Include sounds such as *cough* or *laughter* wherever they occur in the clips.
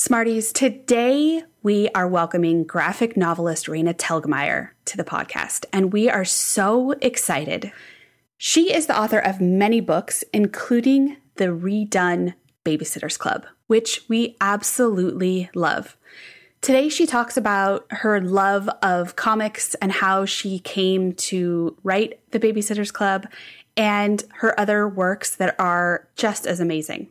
Smarties, today we are welcoming graphic novelist Raina Telgemeier to the podcast, and we are so excited. She is the author of many books, including the redone Babysitters Club, which we absolutely love. Today, she talks about her love of comics and how she came to write The Babysitters Club and her other works that are just as amazing.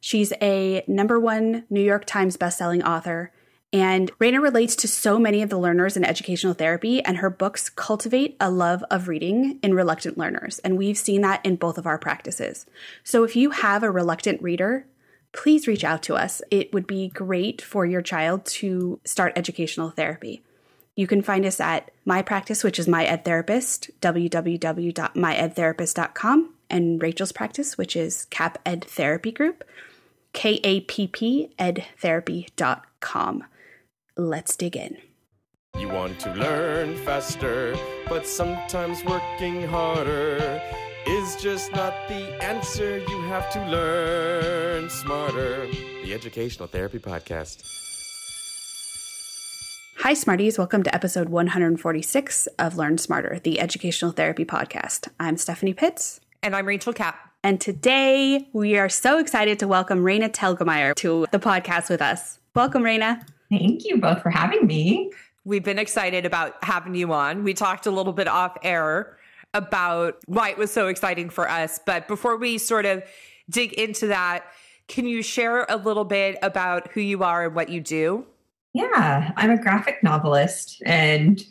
She's a number one New York Times bestselling author. And Raina relates to so many of the learners in educational therapy, and her books cultivate a love of reading in reluctant learners. And we've seen that in both of our practices. So if you have a reluctant reader, please reach out to us. It would be great for your child to start educational therapy. You can find us at my practice, which is my ed therapist, www.myedtherapist.com, and Rachel's practice, which is Kapp Ed Therapy Group. K-A-P-P edtherapy.com. Let's dig in. You want to learn faster, but sometimes working harder is just not the answer. You have to learn smarter. The Educational Therapy Podcast. Hi, Smarties. Welcome to episode 146 of Learn Smarter, the Educational Therapy Podcast. I'm Stephanie Pitts. And I'm Rachel Kapp. And today we are so excited to welcome Raina Telgemeier to the podcast with us. Welcome, Raina. Thank you both for having me. We've been excited about having you on. We talked a little bit off air about why it was so exciting for us. But before we sort of dig into that, can you share a little bit about who you are and what you do? Yeah, I'm a graphic novelist. And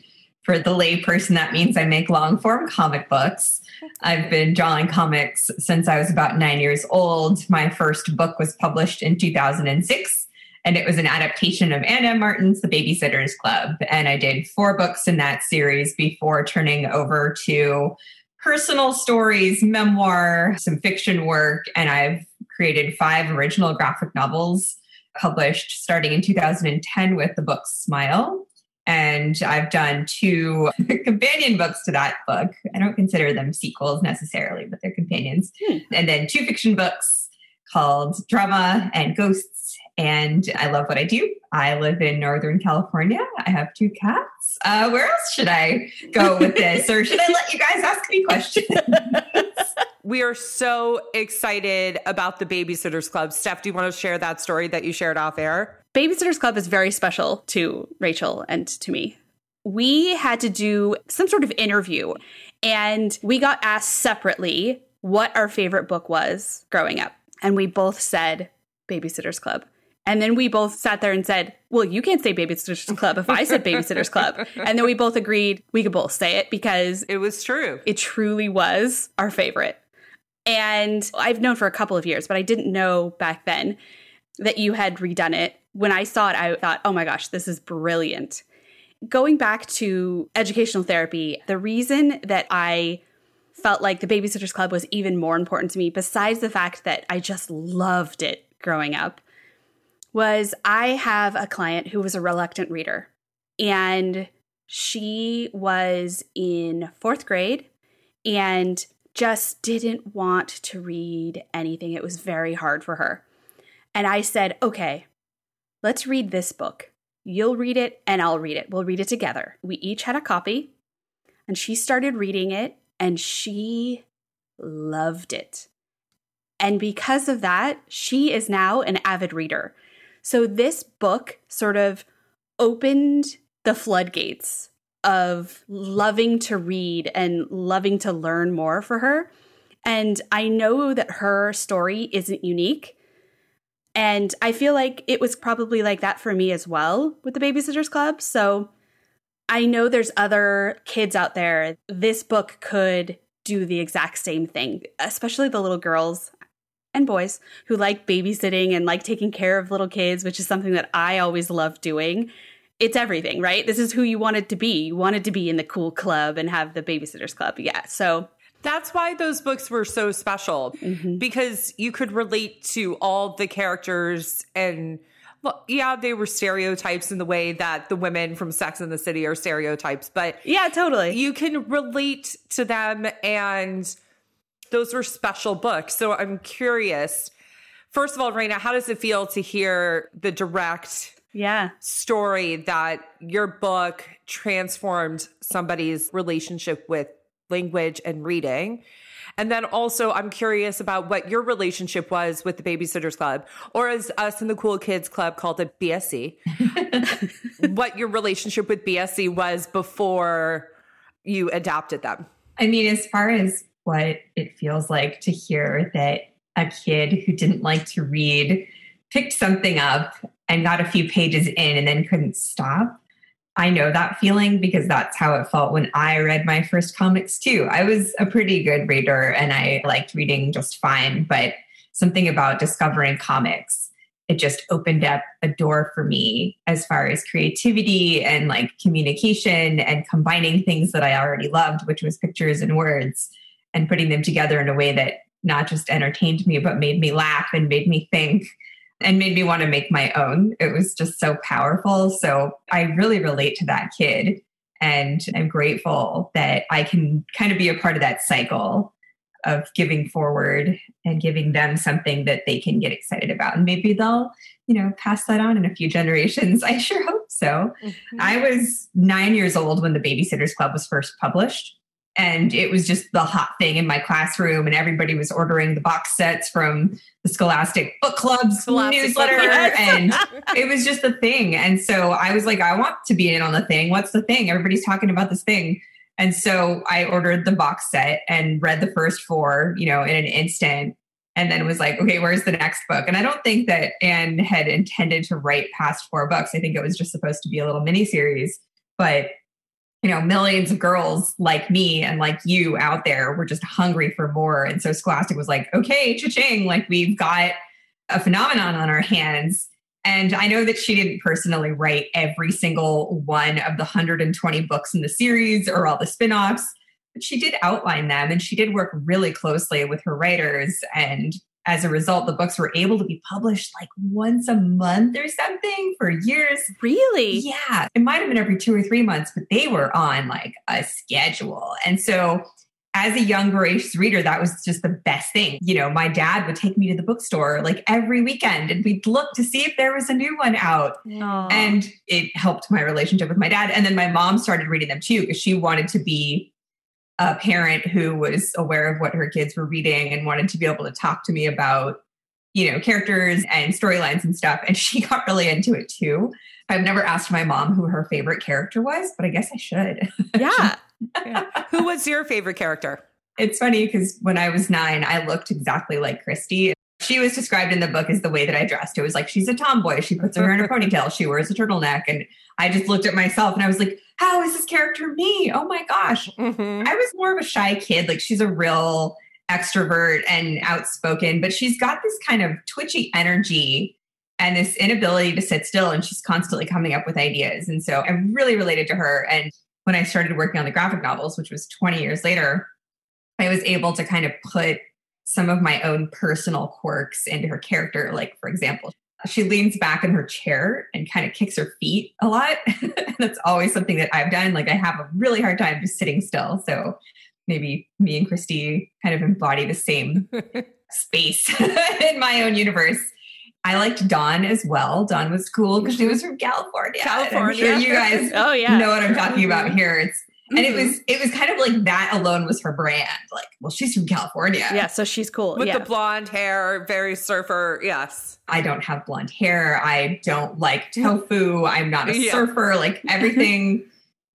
for the layperson, that means I make long form comic books. I've been drawing comics since I was about nine years old. My first book was published in 2006, and it was an adaptation of Ann M. Martin's The Babysitter's Club. And I did four books in that series before turning over to personal stories, memoir, some fiction work, and I've created five original graphic novels published starting in 2010 with the book Smile. And I've done two *laughs* companion books to that book. I don't consider them sequels necessarily, but they're companions. Hmm. And then two fiction books called Drama and Ghosts. And I love what I do. I live in Northern California. I have two cats. Uh, where else should I go with this? or should I let you guys ask me questions? *laughs* we are so excited about the Babysitters Club. Steph, do you want to share that story that you shared off air? Babysitters Club is very special to Rachel and to me. We had to do some sort of interview, and we got asked separately what our favorite book was growing up. And we both said Babysitters Club. And then we both sat there and said, Well, you can't say Babysitters Club if I said Babysitters Club. And then we both agreed we could both say it because it was true. It truly was our favorite. And I've known for a couple of years, but I didn't know back then that you had redone it when I saw it, I thought, oh my gosh, this is brilliant. Going back to educational therapy, the reason that I felt like the Babysitters Club was even more important to me, besides the fact that I just loved it growing up, was I have a client who was a reluctant reader. And she was in fourth grade and just didn't want to read anything. It was very hard for her. And I said, okay, Let's read this book. You'll read it and I'll read it. We'll read it together. We each had a copy, and she started reading it and she loved it. And because of that, she is now an avid reader. So this book sort of opened the floodgates of loving to read and loving to learn more for her. And I know that her story isn't unique. And I feel like it was probably like that for me as well with the Babysitters Club. So I know there's other kids out there. This book could do the exact same thing, especially the little girls and boys who like babysitting and like taking care of little kids, which is something that I always love doing. It's everything, right? This is who you wanted to be. You wanted to be in the cool club and have the babysitters club. Yeah. So that's why those books were so special mm-hmm. because you could relate to all the characters and well, yeah, they were stereotypes in the way that the women from Sex and the City are stereotypes, but yeah, totally. You can relate to them and those were special books. So I'm curious First of all, Raina, how does it feel to hear the direct yeah story that your book transformed somebody's relationship with language and reading? And then also, I'm curious about what your relationship was with the Babysitters Club, or as us in the Cool Kids Club called it, BSC. *laughs* what your relationship with BSC was before you adapted them. I mean, as far as what it feels like to hear that a kid who didn't like to read picked something up and got a few pages in and then couldn't stop. I know that feeling because that's how it felt when I read my first comics too. I was a pretty good reader and I liked reading just fine, but something about discovering comics, it just opened up a door for me as far as creativity and like communication and combining things that I already loved, which was pictures and words, and putting them together in a way that not just entertained me, but made me laugh and made me think and made me want to make my own. It was just so powerful. So I really relate to that kid. And I'm grateful that I can kind of be a part of that cycle of giving forward and giving them something that they can get excited about. And maybe they'll, you know, pass that on in a few generations. *laughs* I sure hope so. Mm-hmm. I was nine years old when the Babysitters Club was first published and it was just the hot thing in my classroom and everybody was ordering the box sets from the scholastic book club's scholastic newsletter book and *laughs* it was just the thing. And so i was like i want to be in on the thing. What's the thing? Everybody's talking about this thing. And so i ordered the box set and read the first four you know in an instant and then was like okay where's the next book? And i don't think that ann had intended to write past four books. I think it was just supposed to be a little mini series but you know, millions of girls like me and like you out there were just hungry for more. And so Scholastic was like, okay, cha-ching, like we've got a phenomenon on our hands. And I know that she didn't personally write every single one of the 120 books in the series or all the spin-offs, but she did outline them and she did work really closely with her writers and as a result, the books were able to be published like once a month or something for years. Really? Yeah. It might have been every two or three months, but they were on like a schedule. And so as a young voracious reader that was just the best thing you know my dad would take me to the bookstore like every weekend and we'd look to see if there was a new one out Aww. and it helped my relationship with my dad and then my mom started reading them too because she wanted to be a parent who was aware of what her kids were reading and wanted to be able to talk to me about you know characters and storylines and stuff and *laughs* she got really into it too i've never asked my mom who her favorite character was but i guess i should *laughs* yeah, *laughs* yeah. who was your favorite character it's funny because when i was nine i looked exactly like kristy she was described in the book as the way that I dressed. It was like she's a tomboy. She puts her hair in a ponytail. She wears a turtleneck. And I just looked at myself and I was like, how is this character me? Oh my gosh. Mm-hmm. I was more of a shy kid. Like she's a real extrovert and outspoken, but she's got this kind of twitchy energy and this inability to sit still. And she's constantly coming up with ideas. And so I really related to her. And when I started working on the graphic novels, which was 20 years later, I was able to kind of put some of my own personal quirks into her character. Like, for example, she leans back in her chair and kind of kicks her feet a lot. *laughs* That's always something that I've done. Like, I have a really hard time just sitting still. So maybe me and Kristy kind of embody the same *laughs* space *laughs* in my own universe. I liked Dawn as well. Dawn was cool because she was from California. California. Sure you guys oh, yeah. know what I'm talking about here. It's and it mm-hmm. was it was kind of like that alone was her brand. Like well she's from california. Yeah so she's cool. With yeah. the blonde hair very surfer yes. I don't have blonde hair. I don't like tofu. I'm not a yeah. surfer. Like *laughs* everything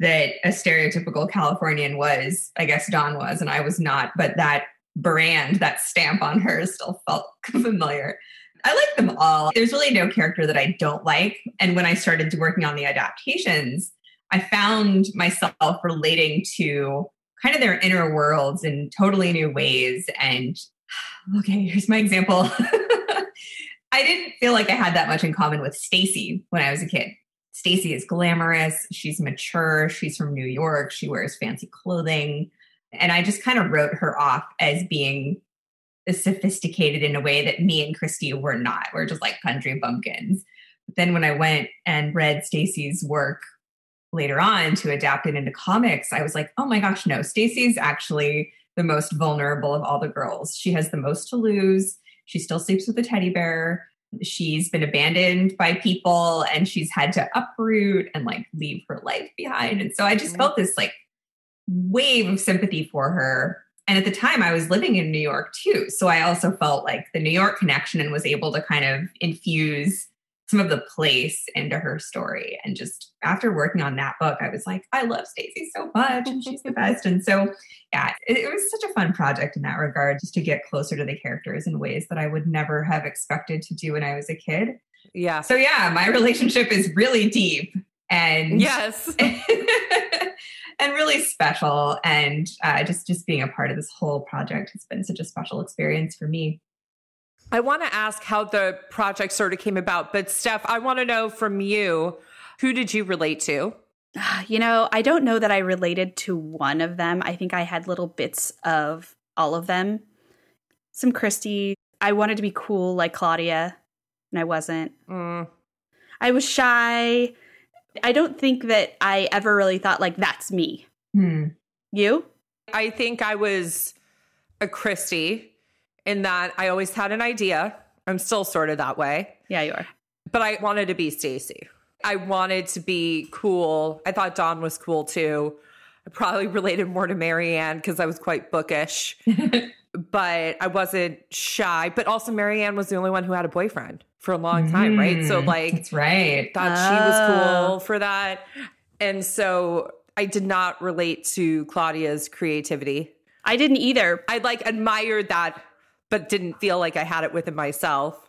that a stereotypical californian was i guess Dawn was and i was not. But that brand that stamp on her still felt *laughs* familiar. I like them all. There's really no character that I don't like. And when I started working on the adaptations, I found myself relating to kind of their inner worlds in totally new ways. And *sighs* okay, here's my example. *laughs* I didn't feel like I had that much in common with Stacey when I was a kid. Stacey is glamorous, she's mature, she's from New York, she wears fancy clothing. And I just kind of wrote her off as being sophisticated in a way that me and Kristy were not. We're just like country bumpkins. But then when I went and read Stacey's work later on to adapt it into comics, I was like, oh my gosh, no, Stacey's actually the most vulnerable of all the girls. She has the most to lose. She still sleeps with a teddy bear. She's been abandoned by people and she's had to uproot and like leave her life behind. And so I just mm-hmm. felt this like wave of sympathy for her. And at the time, I was living in New York too. So I also felt like the New York connection and was able to kind of infuse some of the place into her story. And just after working on that book, I was like, I love Stacey so much and she's the *laughs* best. And so, yeah, it, it, was such a fun project in that regard, just to get closer to the characters in ways that I would never have expected to do when I was a kid. Yeah. So, yeah, my relationship is really deep and yes. *laughs* *laughs* and really special and uh, just just being a part of this whole project has been such a special experience for me I want to ask how the project sort of came about, but Steph, I want to know from you who did you relate to? *sighs* You know, I don't know that I related to one of them. I think I had little bits of all of them. Some Kristy. I wanted to be cool like Claudia, and I wasn't. Mm. I was shy. I don't think that I ever really thought, like, that's me. Hmm. You? I think I was a Kristy in that I always had an idea. I'm still sort of that way. Yeah, you are. But I wanted to be Stacey. I wanted to be cool. I thought Dawn was cool too. I probably *laughs* related more to Mary Anne because I was quite bookish, *laughs* but I wasn't shy. But also, Mary Anne was the only one who had a boyfriend for a long time, mm, right? So, like, that's right. Thought oh. she was cool for that. And so I did not relate to Claudia's creativity. I didn't either. I like admired that but didn't feel like I had it within myself.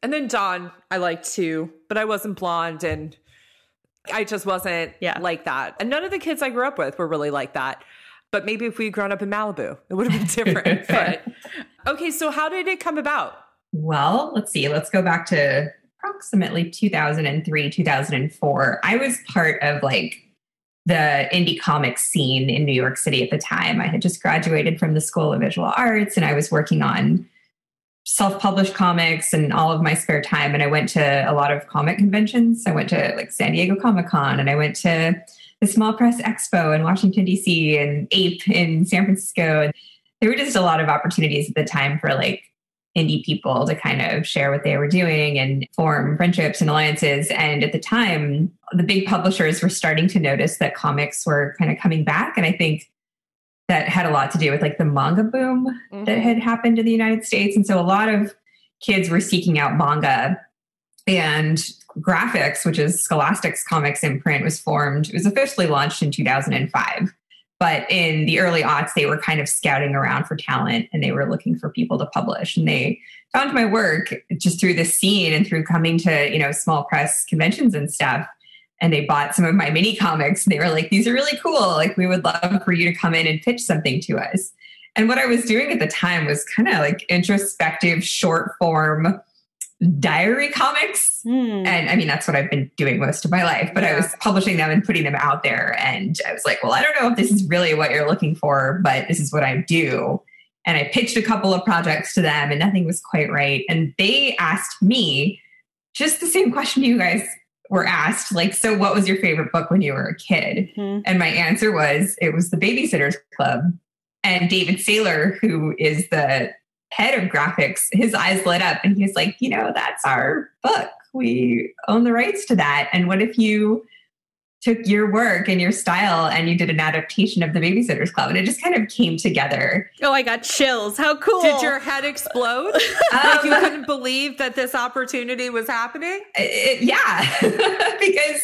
And then Dawn, I liked too, but I wasn't blonde and I just wasn't yeah. like that. And none of the kids I grew up with were really like that. But maybe if we'd grown up in Malibu, it would have been different. *laughs* but okay, so how did it come about? Well, let's see. Let's go back to approximately 2003, 2004. I was part of like the indie comics scene in New York City at the time. I had just graduated from the School of Visual Arts and I was working on self published comics and all of my spare time. And I went to a lot of comic conventions. I went to like San Diego Comic Con and I went to the Small Press Expo in Washington, D.C. and APE in San Francisco. And there were just a lot of opportunities at the time for like indie people to kind of share what they were doing and form friendships and alliances. And at the time, the big publishers were starting to notice that comics were kind of coming back. And I think that had a lot to do with like the manga boom mm-hmm. that had happened in the United States. And so a lot of kids were seeking out manga and Graphix, which is Scholastic's comics imprint, was formed. It was officially launched in 2005. But in the early aughts, they were kind of scouting around for talent and they were looking for people to publish. And they found my work just through the scene and through coming to, you know, small press conventions and stuff. And they bought some of my mini comics. And they were like, these are really cool. Like, we would love for you to come in and pitch something to us. And what I was doing at the time was kind of like introspective, short form diary comics. Mm. And I mean, that's what I've been doing most of my life, but yeah. I was publishing them and putting them out there. And I was like, well, I don't know if this is really what you're looking for, but this is what I do. And I pitched a couple of projects to them and nothing was quite right. And they asked me just the same question you guys were asked like, so what was your favorite book when you were a kid? Mm-hmm. And my answer was, it was The Babysitter's Club. And David Saylor, who is the head of Graphix, his eyes lit up and he was like, you know, that's our book. We own the rights to that. And what if you took your work and your style and you did an adaptation of the Babysitters Club? And it just kind of came together. Oh, I got chills. How cool. Did your head explode? um, *laughs* like you couldn't believe that this opportunity was happening? It, yeah. *laughs* because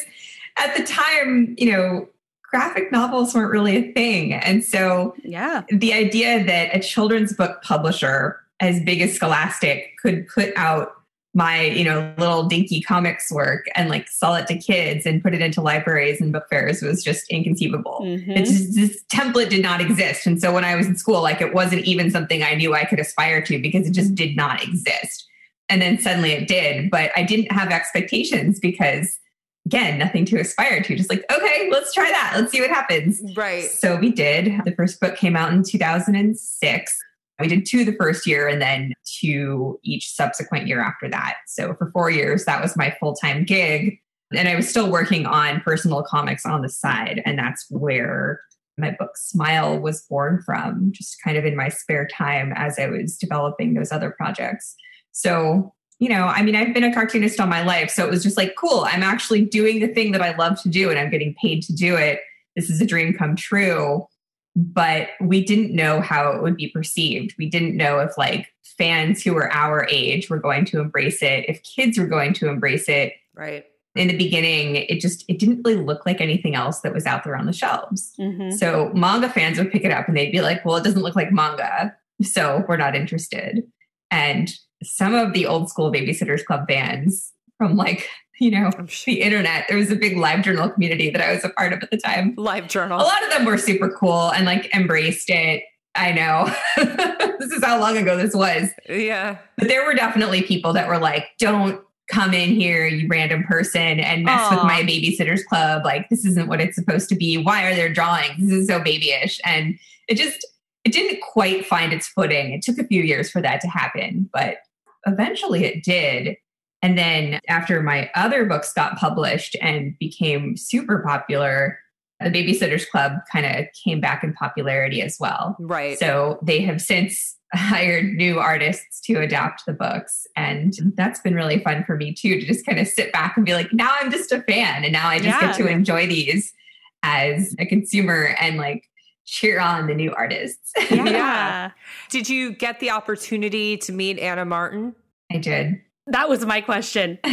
at the time, you know, graphic novels weren't really a thing. And so yeah, the idea that a children's book publisher as big as Scholastic could put out my, you know, little dinky comics work and like sell it to kids and put it into libraries and book fairs was just inconceivable. Mm-hmm. Just, this template did not exist. And so when I was in school, like it wasn't even something I knew I could aspire to because it just did not exist. And then suddenly it did, but I didn't have expectations because again, nothing to aspire to. Just like, okay, let's try that. Let's see what happens. Right. So we did. The first book came out in 2006. We did two the first year and then two each subsequent year after that. So for four years, that was my full time gig. And I was still working on personal comics on the side. And that's where my book Smile was born from, just kind of in my spare time as I was developing those other projects. So, you know, I mean, I've been a cartoonist all my life. So it was just like, cool, I'm actually doing the thing that I love to do and I'm getting paid to do it. This is a dream come true. But we didn't know how it would be perceived. We didn't know if like fans who were our age were going to embrace it, if kids were going to embrace it. Right. In the beginning, it just it didn't really look like anything else that was out there on the shelves. Mhm. So manga fans would pick it up and they'd be like, well, it doesn't look like manga. So we're not interested. And some of the old school Babysitters Club fans from like, you know, the internet, there was a big LiveJournal community that I was a part of at the time. LiveJournal. A lot of them were super cool and like embraced it. I know. *laughs* this is how long ago this was. Yeah. But there were definitely people that were like, don't come in here, you random person, and mess with my babysitters club. Like, this isn't what it's supposed to be. Why are there drawings? This is so babyish. And it just, it didn't quite find its footing. It took a few years for that to happen, but eventually it did. And then after my other books got published and became super popular, the Babysitters Club kind of came back in popularity as well. Right. So they have since *laughs* hired new artists to adapt the books. And that's been really fun for me too, to just kind of sit back and be like, now I'm just a fan. And now I just get to enjoy these as a consumer and like cheer on the new artists. *laughs* Yeah. Yeah. Did you get the opportunity to meet Anna Martin? I did. That was my question. *laughs*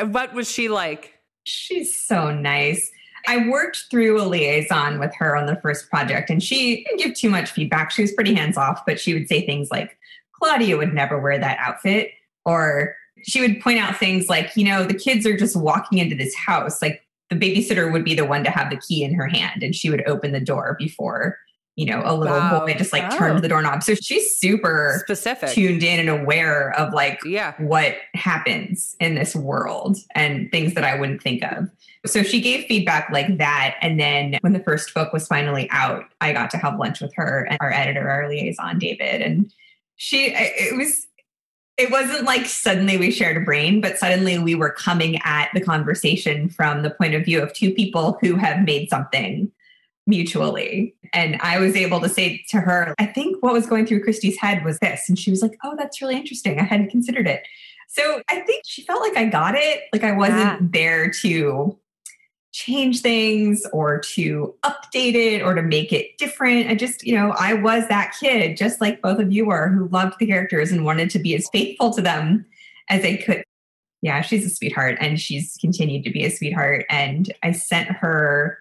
What was she like? She's so nice. I worked through a liaison with her on the first project, and she didn't give too much feedback. She was pretty hands off, but she would say things like, Claudia would never wear that outfit. Or she would point out things like, you know, the kids are just walking into this house. Like the babysitter would be the one to have the key in her hand, and she would open the door before, you know, a little Wow. boy just like Oh. turned the doorknob. So she's super Specific. tuned in and aware of like Yeah. what happens in this world and things that I wouldn't think of. So she gave feedback like that. And then when the first book was finally out, I got to have lunch with her and our editor, our liaison, David. And she, it was, it wasn't like suddenly we shared a brain, but suddenly we were coming at the conversation from the point of view of two people who have made something mutually. And I was able to say to her, I think what was going through Kristy's head was this. And she was like, Oh, that's really interesting. I hadn't considered it. So I think she felt like I got it. Like I wasn't Yeah. there to change things or to update it or to make it different. I just, you know, I was that kid, just like both of you were, who loved the characters and wanted to be as faithful to them as I could. Yeah, she's a sweetheart and she's continued to be a sweetheart. And I sent her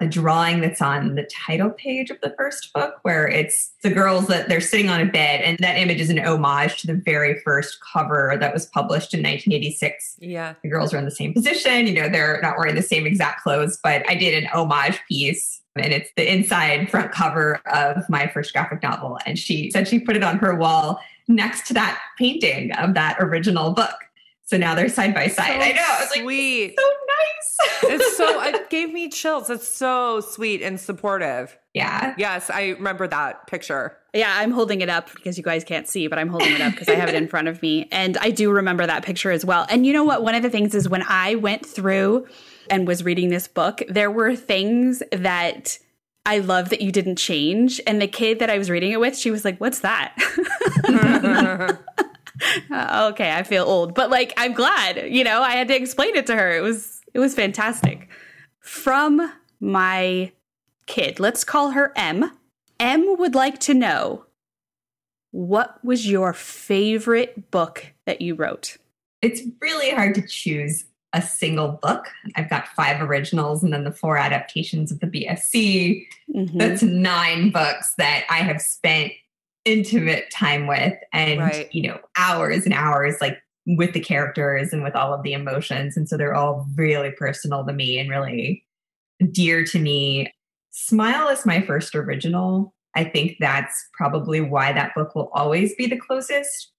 a drawing that's on the title page of the first book where it's the girls that they're sitting on a bed and that image is an homage to the very first cover that was published in 1986 Yeah. the girls are in the same position you know they're not wearing the same exact clothes but i did an homage piece and it's the inside front cover of my first graphic novel and she said she put it on her wall next to that painting of that original book so now they're side by side i know i was like sweet. so nice it's so *laughs* it gave me chills. It's so sweet and supportive. yeah Yes, I remember that picture. Yeah, I'm holding it up because you guys can't see, but I'm holding it up because I have it in front of me. And I do remember that picture as well. And you know what? One of the things is when I went through and was reading this book, there were things that I love that you didn't change. And the kid that I was reading it with, she was like, What's that? *laughs* *laughs* Uh, *laughs* okay, I feel old, but like I'm glad, you know, I had to explain it to her. It was it was fantastic. From my kid, let's call her M. M would like to know what was your favorite book that you wrote? it's really hard to choose a single book i've got five originals and then the four adaptations of the bsc Mhm. that's nine books that I have spent intimate time with and Right. you know hours and hours like with the characters and with all of the emotions. And so they're all really personal to me and really dear to me. Smile is my first original. I think that's probably why that book will always be the closest.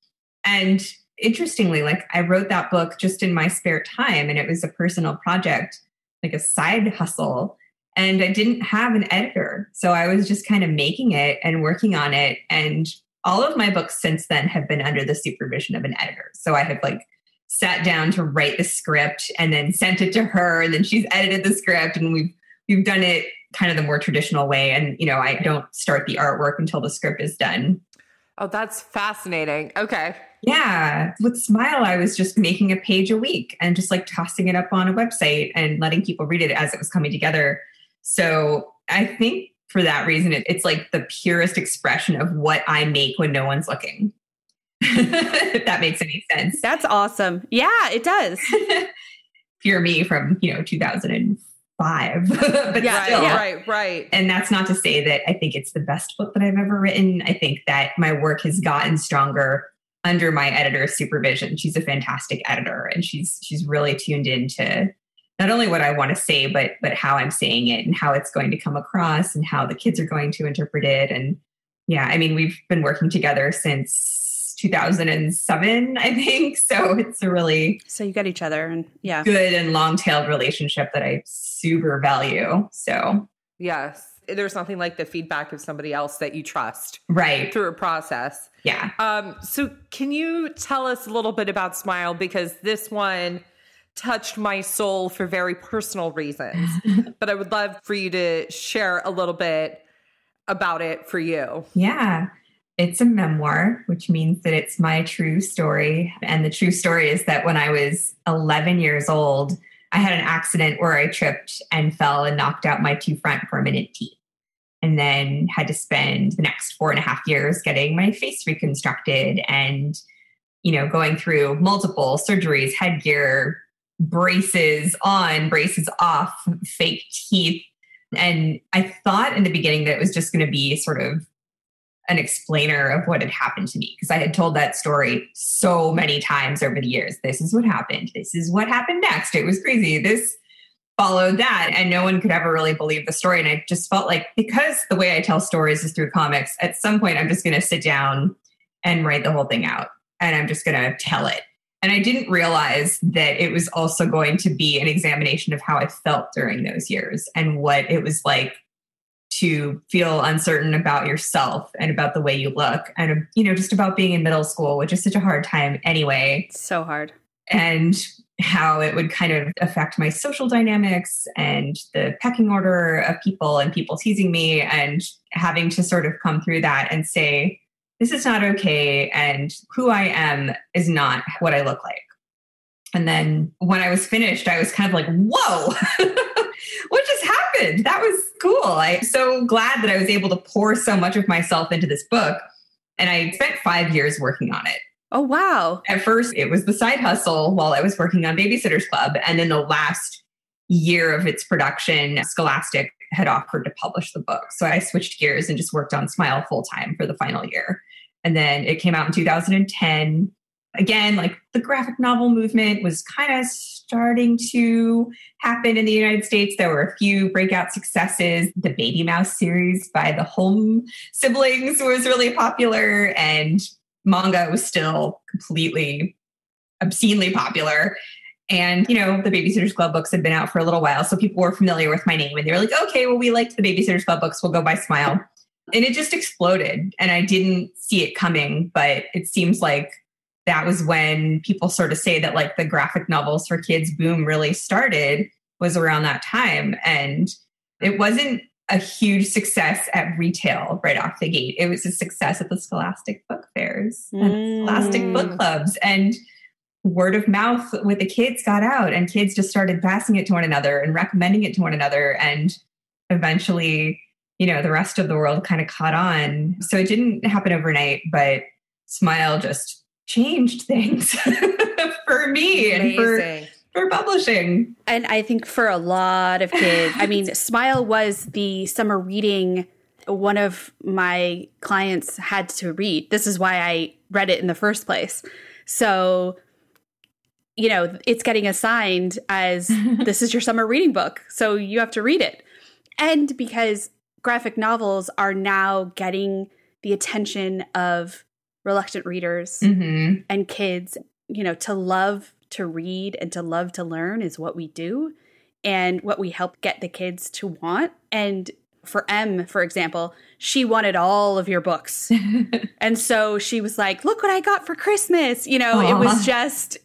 And interestingly like i wrote that book just in my spare time and it was a personal project like a side hustle and I didn't have an editor. So I was just kind of making it and working on it. And all of my books since then have been under the supervision of an editor. So I have like sat down to write the script and then sent it to her and then she's edited the script and we've we've done it kind of the more traditional way and you know I don't start the artwork until the script is done. Oh, that's fascinating. Okay. Yeah. With Smile, I was just making a page a week and just like tossing it up on a website and letting people read it as it was coming together. So I think for that reason, it, it's like the purest expression of what I make when no one's looking. *laughs* if that makes any sense. That's awesome. Yeah, it does. *laughs* Pure me from, you know, 2005. *laughs* but Yeah, still. Right, right, right. And that's not to say that I think it's the best book that I've ever written. I think that my work has gotten stronger under my editor's supervision. She's a fantastic editor and she's she's really tuned into not only what I want to say, but but how I'm saying it and how it's going to come across and how the kids are going to interpret it. And yeah, I mean, we've been working together since 2007, I think. *laughs* So it's a really So you get each other, and yeah, good and long-tailed relationship that I super value. So Yes. There's nothing like the feedback of somebody else that you trust right. through a process. Yeah. Um, so can you tell us a little bit about Smile? Because this one touched my soul for very personal reasons. *laughs* but I would love for you to share a little bit about it for you. Yeah. It's a memoir, which means that it's my true story. And the true story is that when I was 11 years old, I had an accident where I tripped and fell and knocked out my two front permanent teeth. And then had to spend the next four and a half years getting my face reconstructed and, you know, going through multiple surgeries, headgear, braces on, braces off, fake teeth. And I thought in the beginning that it was just going to be sort of an explainer of what had happened to me because I had told that story so many times over the years. This is what happened. This is what happened next. It was crazy. This followed that, and no one could ever really believe the story. And I just felt like because the way I tell stories is through comics, at some point I'm just going to sit down and write the whole thing out and I'm just going to tell it. And I didn't realize that it was also going to be an examination of how I felt during those years and what it was like to feel uncertain about yourself and about the way you look and you know just about being in middle school which is such a hard time anyway so hard. and how it would kind of affect my social dynamics and the pecking order of people and people teasing me and having to sort of come through that and say this is not okay and who i am is not what i look like and then when i was finished i was kind of like whoa *laughs* what just happened that was cool i'm so glad that i was able to pour so much of myself into this book and i spent five years working on it Oh wow. at first, it was the side hustle while I was working on Babysitters Club. And then the last year of its production, Scholastic had offered to publish the book. So I switched gears and just worked on Smile full time for the final year. And then it came out in 2010. Again, like the graphic novel movement was kind of starting to happen in the United States. There were a few breakout successes. The Babymouse series by the Holm siblings was really popular. And manga was still completely obscenely popular. And, you know, the Babysitters Club books had been out for a little while. So people were familiar with my name and they were like, okay, well, we liked the Babysitters Club books. We'll go buy Smile. And it just exploded. And I didn't see it coming, but it seems like that was when people sort of say that like the graphic novels for kids boom really started was around that time. And it wasn't a huge success at retail right off the gate. It was a success at the Scholastic book fairs and Mm. Scholastic book clubs. And word of mouth with the kids got out, and kids just started passing it to one another and recommending it to one another. And eventually, you know, the rest of the world kind of caught on. So it didn't happen overnight, but Smile just changed *laughs* things for me and for, for publishing. And I think for a lot of kids, I mean, *laughs* Smile was the summer reading one of my clients had to read. This is why I read it in the first place. So, you know, it's getting assigned as *laughs* this is your summer reading book. So you have to read it. And because graphic novels are now getting the attention of reluctant readers Mhm. and kids, you know, to love to read and to love to learn is what we do and what we help get the kids to want. And for M, for example, she wanted all of your books. *laughs* and so she was like, look what I got for Christmas. You know, it was just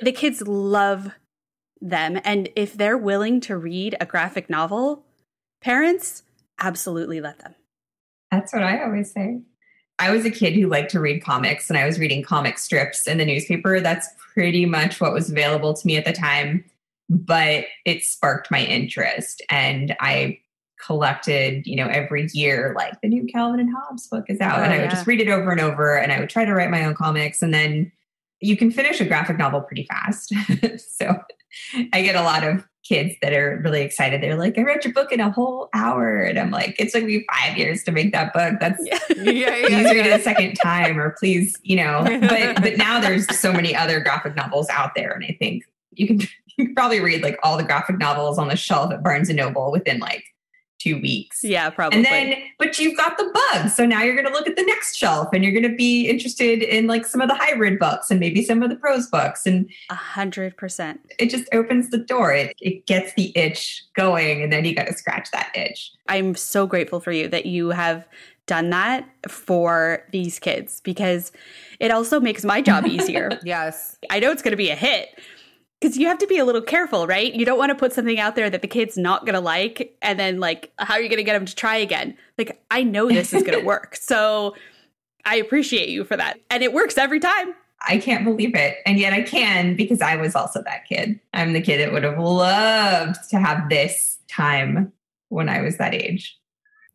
the kids love them. And if they're willing to read a graphic novel, parents absolutely let them. That's what I always say. I was a kid who liked to read comics and I was reading comic strips in the newspaper. That's pretty much what was available to me at the time, but it sparked my interest and I collected, you know, every year like the new Calvin and Hobbes book is out Oh, and I would oh, yeah. just read it over and over and I would try to write my own comics and then you can finish a graphic novel pretty fast. *laughs* so I get a lot of kids that are really excited. They're like, I read your book in a whole hour. And I'm like, it took me five years to make that book. That's Yeah, please *laughs* yeah, read it yeah. a second time or please, you know. *laughs* But but now there's so many other graphic novels out there. And I think you can you can probably read like all the graphic novels on the shelf at Barnes and Noble within like two weeks. Yeah, probably. And then, but you've got the bug. So now you're going to look at the next shelf and you're going to be interested in like some of the hybrid books and maybe some of the prose books. And a hundred percent. it just opens the door. It, it gets the itch going. And then you got to scratch that itch. I'm so grateful for you that you have done that for these kids because it also makes my job *laughs* easier. Yes. I know it's going to be a hit because you have to be a little careful, right? You don't want to put something out there that the kid's not going to like, and then like, how are you going to get them to try again? Like, I know this is going *laughs* to work, so I appreciate you for that, and it works every time. I can't believe it. And yet I can because I was also that kid. I'm the kid that would have loved to have this time when I was that age.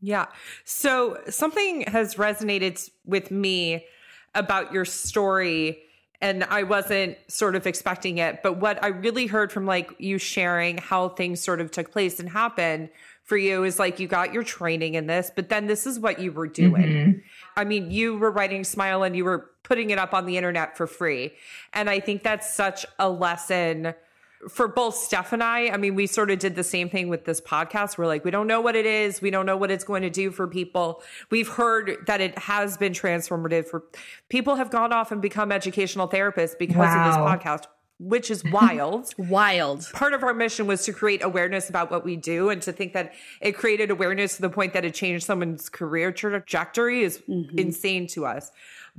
Yeah. So something has resonated with me about your story and I wasn't sort of expecting it, but what I really heard from like you sharing how things sort of took place and happened for you is like you got your training in this, but then this is what you were doing. Mhm. I mean, you were writing Smile and you were putting it up on the internet for free. And I think that's such a lesson for both Steph and I. I mean, we sort of did the same thing with this podcast. We're like, we don't know what it is. We don't know what it's going to do for people. We've heard that it has been transformative for people have gone off and become educational therapists because of this podcast, which is *laughs* wild Wild. part of our mission was to create awareness about what we do and to think that it created awareness to the point that it changed someone's career trajectory is mm-hmm. insane to us.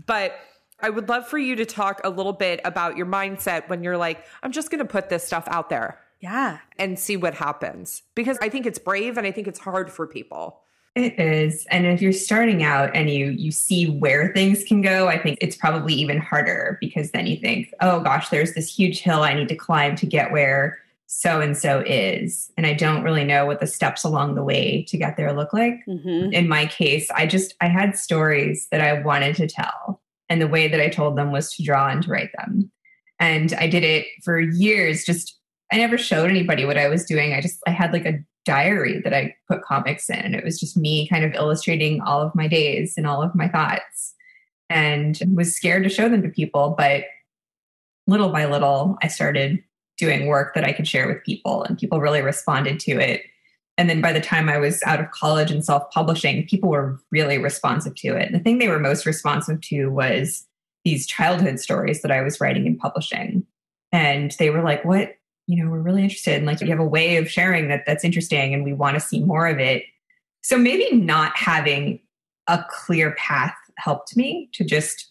But I would love for you to talk a little bit about your mindset when you're like, I'm just going to put this stuff out there Yeah. and see what happens. Because I think it's brave and I think it's hard for people. It is. And if you're starting out and you you see where things can go, I think it's probably even harder because then you think, "Oh gosh, there's this huge hill I need to climb to get where so and so is." And I don't really know what the steps along the way to get there look like. hmm In my case, I just I had stories that I wanted to tell, and the way that I told them was to draw and to write them. And I did it for years just I never showed anybody what I was doing. I just I had like a diary that I put comics in and it was just me kind of illustrating all of my days and all of my thoughts and was scared to show them to people, but little by little I started doing work that I could share with people and people really responded to it. And then by the time I was out of college and self-publishing, people were really responsive to it. And the thing they were most responsive to was these childhood stories that I was writing and publishing. And they were like, what you know, we're really interested and like you have a way of sharing that that's interesting and we want to see more of it. So maybe not having a clear path helped me to just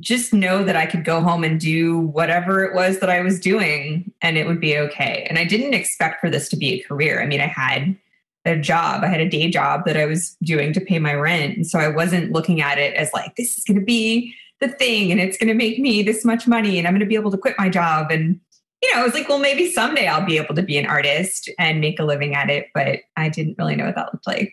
just know that I could go home and do whatever it was that I was doing and it would be okay. And I didn't expect for this to be a career. I mean, I had a job, I had a day job that I was doing to pay my rent. And so I wasn't looking at it as like, this is going to be the thing and it's going to make me this much money and I'm going to be able to quit my job. And, you know, I was like, well, maybe someday I'll be able to be an artist and make a living at it. But I didn't really know what that looked like.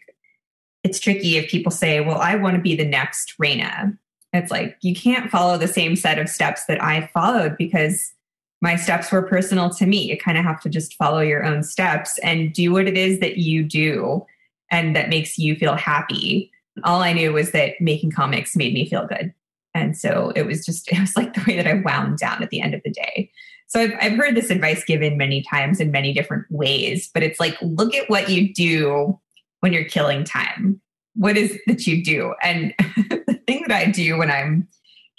It's tricky if people say, well, I want to be the next Raina. It's like, you can't follow the same set of steps that I followed because my steps were personal to me. You kind of have to just follow your own steps and do what it is that you do and that makes you feel happy. All I knew was that making comics made me feel good. And so it was just, *laughs* it was like the way that I wound down at the end of the day. So I've, I've heard this advice given many times in many different ways, but it's like, look at what you do when you're killing time. What is that you do? And *laughs* thing that I do when I'm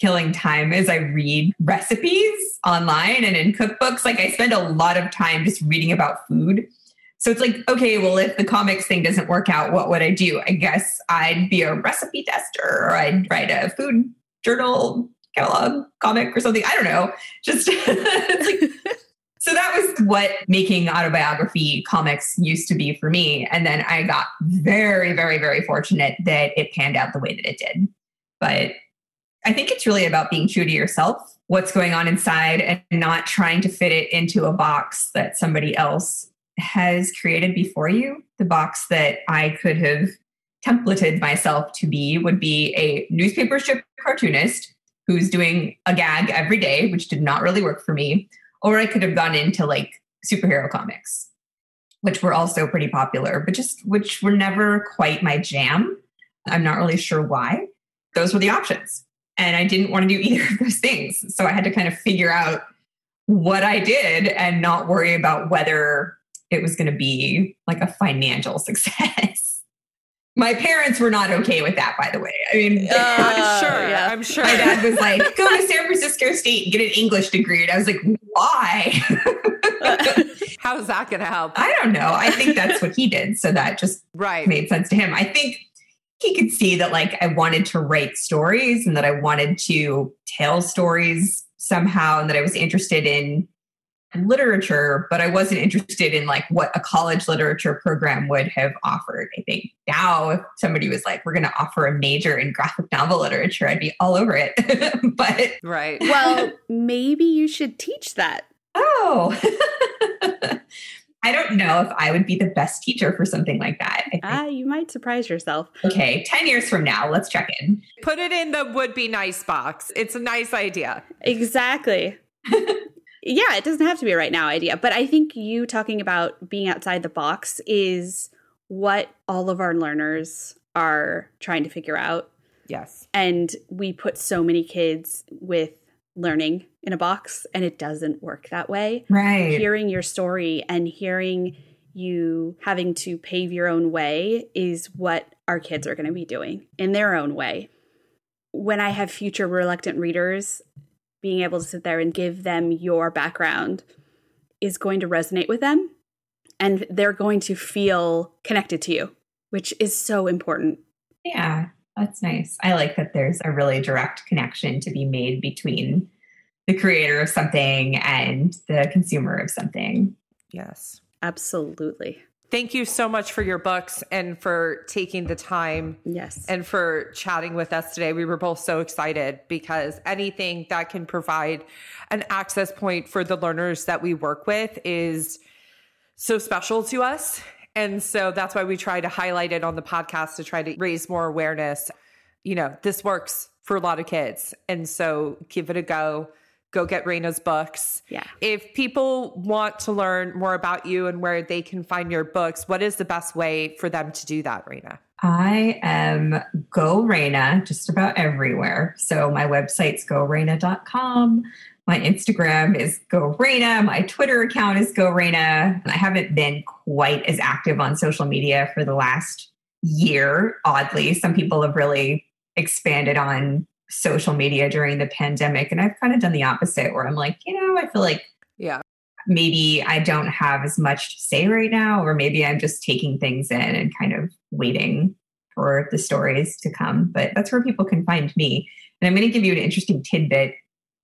killing time is I read recipes online and in cookbooks. Like I spend a lot of time just reading about food. So it's like, okay, well, if the comics thing doesn't work out, what would I do? I guess I'd be a recipe tester or I'd write a food journal catalog comic or something. I don't know. Just *laughs* like so that was what making autobiography comics used to be for me. And then I got very, very, very fortunate that it panned out the way that it did. But I think it's really about being true to yourself, what's going on inside, and not trying to fit it into a box that somebody else has created before you. The box that I could have templated myself to be would be a newspaper strip cartoonist who's doing a gag every day, which did not really work for me. Or I could have gone into like superhero comics, which were also pretty popular, but just which were never quite my jam. I'm not really sure why. Those were the options. And I didn't want to do either of those things. So I had to kind of figure out what I did and not worry about whether it was going to be like a financial *laughs* success. My parents were not okay with that, by the way. I mean, Uh, *laughs* I'm sure. yeah. I'm sure. my dad was like, go to San Francisco State and get an English degree. And I was like, why? *laughs* How's that going to help? I don't know. I think that's what he did. So that just Right. made sense to him. I think he could see that like I wanted to write stories and that I wanted to tell stories somehow and that I was interested in literature, but I wasn't interested in like what a college literature program would have offered. I think now if somebody was like, we're going to offer a major in graphic novel literature, I'd be all over it. *laughs* but Right. well, maybe you should teach that. oh, *laughs* I don't know if I would be the best teacher for something like that. Ah, you might surprise yourself. okay, 10 years from now, let's check in. Put it in the would be nice box. It's a nice idea. Exactly. *laughs* yeah, it doesn't have to be a right now idea, but I think you talking about being outside the box is what all of our learners are trying to figure out. Yes. And we put so many kids with learning in a box, and it doesn't work that way. Right. Hearing your story and hearing you having to pave your own way is what our kids are going to be doing in their own way. When I have future reluctant readers, being able to sit there and give them your background is going to resonate with them and they're going to feel connected to you, which is so important. Yeah, that's nice. I like that there's a really direct connection to be made between the creator of something and the consumer of something. Yes. Absolutely. Thank you so much for your books and for taking the time Yes. and for chatting with us today. We were both so excited because anything that can provide an access point for the learners that we work with is so special to us. And so that's why we try to highlight it on the podcast to try to raise more awareness. You know, this works for a lot of kids. And so give it a go. Go get Raina's books. Yeah. If people want to learn more about you and where they can find your books, what is the best way for them to do that, Raina? I am Go Raina just about everywhere. So my website's goraina.com. My Instagram is Go Raina. My Twitter account is Go Raina. I haven't been quite as active on social media for the last year, oddly. Some people have really expanded on social media during the pandemic. And I've kind of done the opposite where I'm like, you know, I feel like Yeah. maybe I don't have as much to say right now, or maybe I'm just taking things in and kind of waiting for the stories to come. But that's where people can find me. And I'm going to give you an interesting tidbit,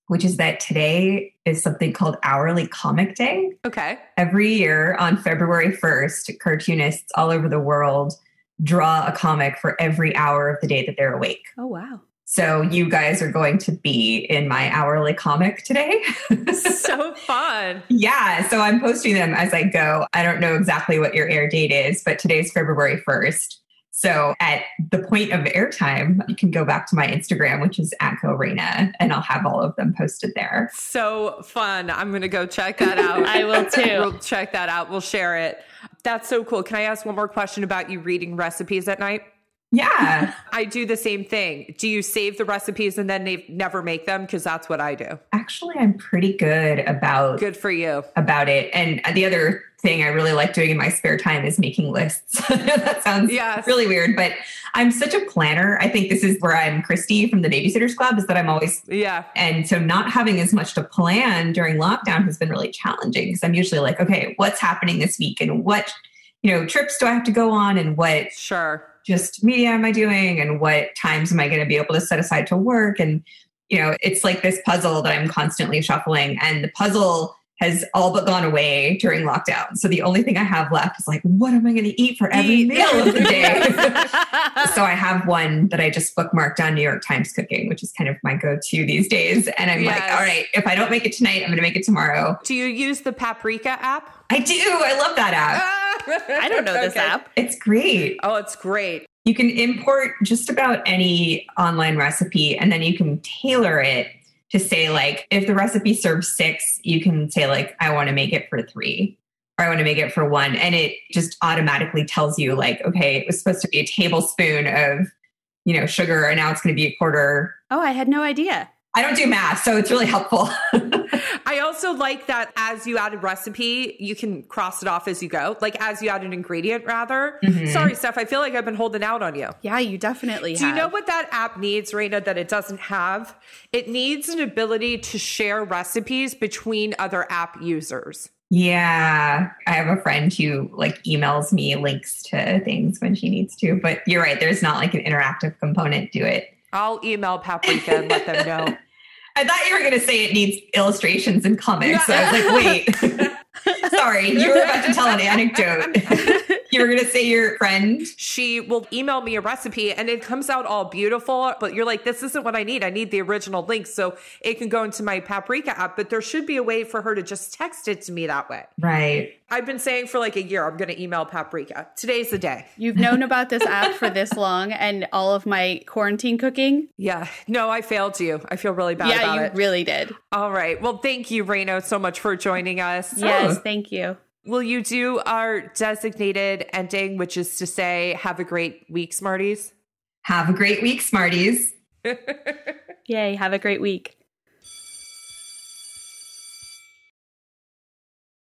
which is that today is something called Hourly Comic Day. Okay. Every year on February 1st, cartoonists all over the world draw a comic for every hour of the day that they're awake. oh, wow. So you guys are going to be in my hourly comic today. *laughs* so fun. Yeah, so I'm posting them as I go. I don't know exactly what your air date is, but today's February 1st. So at the point of airtime, you can go back to my Instagram, which is at Raina, and I'll have all of them posted there. So fun. I'm going to go check that *laughs* out. I will too. We'll check that out. We'll share it. That's so cool. Can I ask one more question about you reading recipes at night? Yeah, *laughs* I do the same thing. Do you save the recipes and then they never make them? Because that's what I do. actually, I'm pretty good about Good for you. about it. And the other thing I really like doing in my spare time is making lists. *laughs* that sounds Yes. really weird, but I'm such a planner. I think this is where I'm Kristy from the Babysitters Club, is that I'm always Yeah. And so not having as much to plan during lockdown has been really challenging because I'm usually like, okay, what's happening this week and what, you know, trips do I have to go on and what Sure. Just media am I doing and what times am I going to be able to set aside to work? And, you know, it's like this puzzle that I'm constantly shuffling. And the puzzle has all but gone away during lockdown. So the only thing I have left is like, what am I going to eat for every Eat. meal of the day? *laughs* *laughs* so I have one that I just bookmarked on New York Times Cooking, which is kind of my go-to these days. And I'm like, all right, if I don't make it tonight, I'm going to make it tomorrow. Do you use the Paprika app? I do. I love that app. *laughs* I don't know this app. It's great. Oh, it's great. You can import just about any online recipe and then you can tailor it to say like if the recipe serves 6, you can say like I want to make it for 3 or I want to make it for 1 and it just automatically tells you like okay, it was supposed to be a tablespoon of you know sugar and now it's going to be a quarter. Oh, I had no idea. I don't do math, so it's really helpful. *laughs* I also like that as you add a recipe, you can cross it off as you go. Like as you add an ingredient, rather. Mhm. Sorry, Steph. I feel like I've been holding out on you. Yeah, you definitely Do you know what that app needs, Raina, that it doesn't have? It needs an ability to share recipes between other app users. Yeah, I have a friend who like emails me links to things when she needs to, but you're right, there's not like an interactive component to it. I'll email Paprika and let them know. *laughs* I thought you were going to say it needs illustrations and comics. So I was like, *laughs* wait. *laughs* Sorry, you were about to tell an anecdote. *laughs* you were going to say your friend. She will email me a recipe and it comes out all beautiful, but you're like, this isn't what I need. I need the original link so it can go into my Paprika app, but there should be a way for her to just text it to me that way. Right. I've been saying for like a year, I'm going to email Paprika. Today's the day. You've known about this app for this *laughs* long and all of my quarantine cooking. Yeah. No, I failed you. I feel really bad yeah, about you it. really did. All right. Well, thank you, Raina, so much for joining us. Yes, oh. thank you. Will you do our designated ending, which is to say, have a great week, Smarties? Have a great week, Smarties. *laughs* Yay, have a great week.